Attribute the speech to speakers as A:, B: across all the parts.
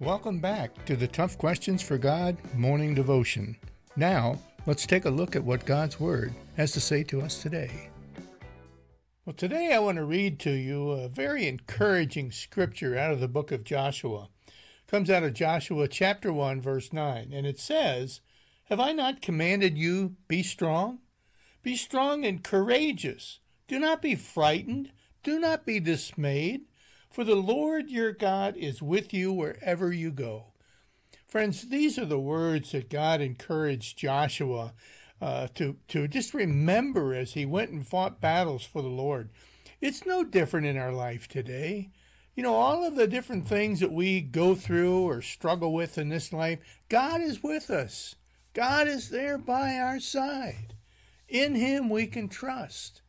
A: Welcome back to the Tough Questions for God morning devotion. Now, let's take a look at what God's Word has to say to us today. Well, today I want to read to you a very encouraging scripture out of the book of Joshua. It comes out of Joshua chapter 1 verse 9, and it says, "Have I not commanded you be strong? Be strong and courageous. Do not be frightened, do not be dismayed." For the Lord your God is with you wherever you go. Friends, these are the words that God encouraged Joshua uh, to, to just remember as he went and fought battles for the Lord. It's no different in our life today. You know, all of the different things that we go through or struggle with in this life, God is with us. God is there by our side. In Him we can trust.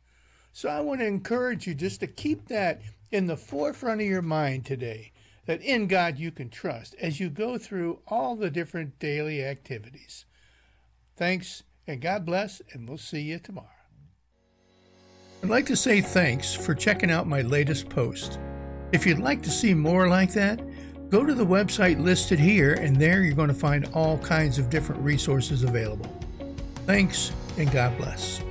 A: So I want to encourage you just to keep that in the forefront of your mind today that in God you can trust as you go through all the different daily activities. Thanks, and God bless, and we'll see you tomorrow. I'd like to say thanks for checking out my latest post. If you'd like to see more like that, go to the website listed here, and there you're going to find all kinds of different resources available. Thanks, and God bless.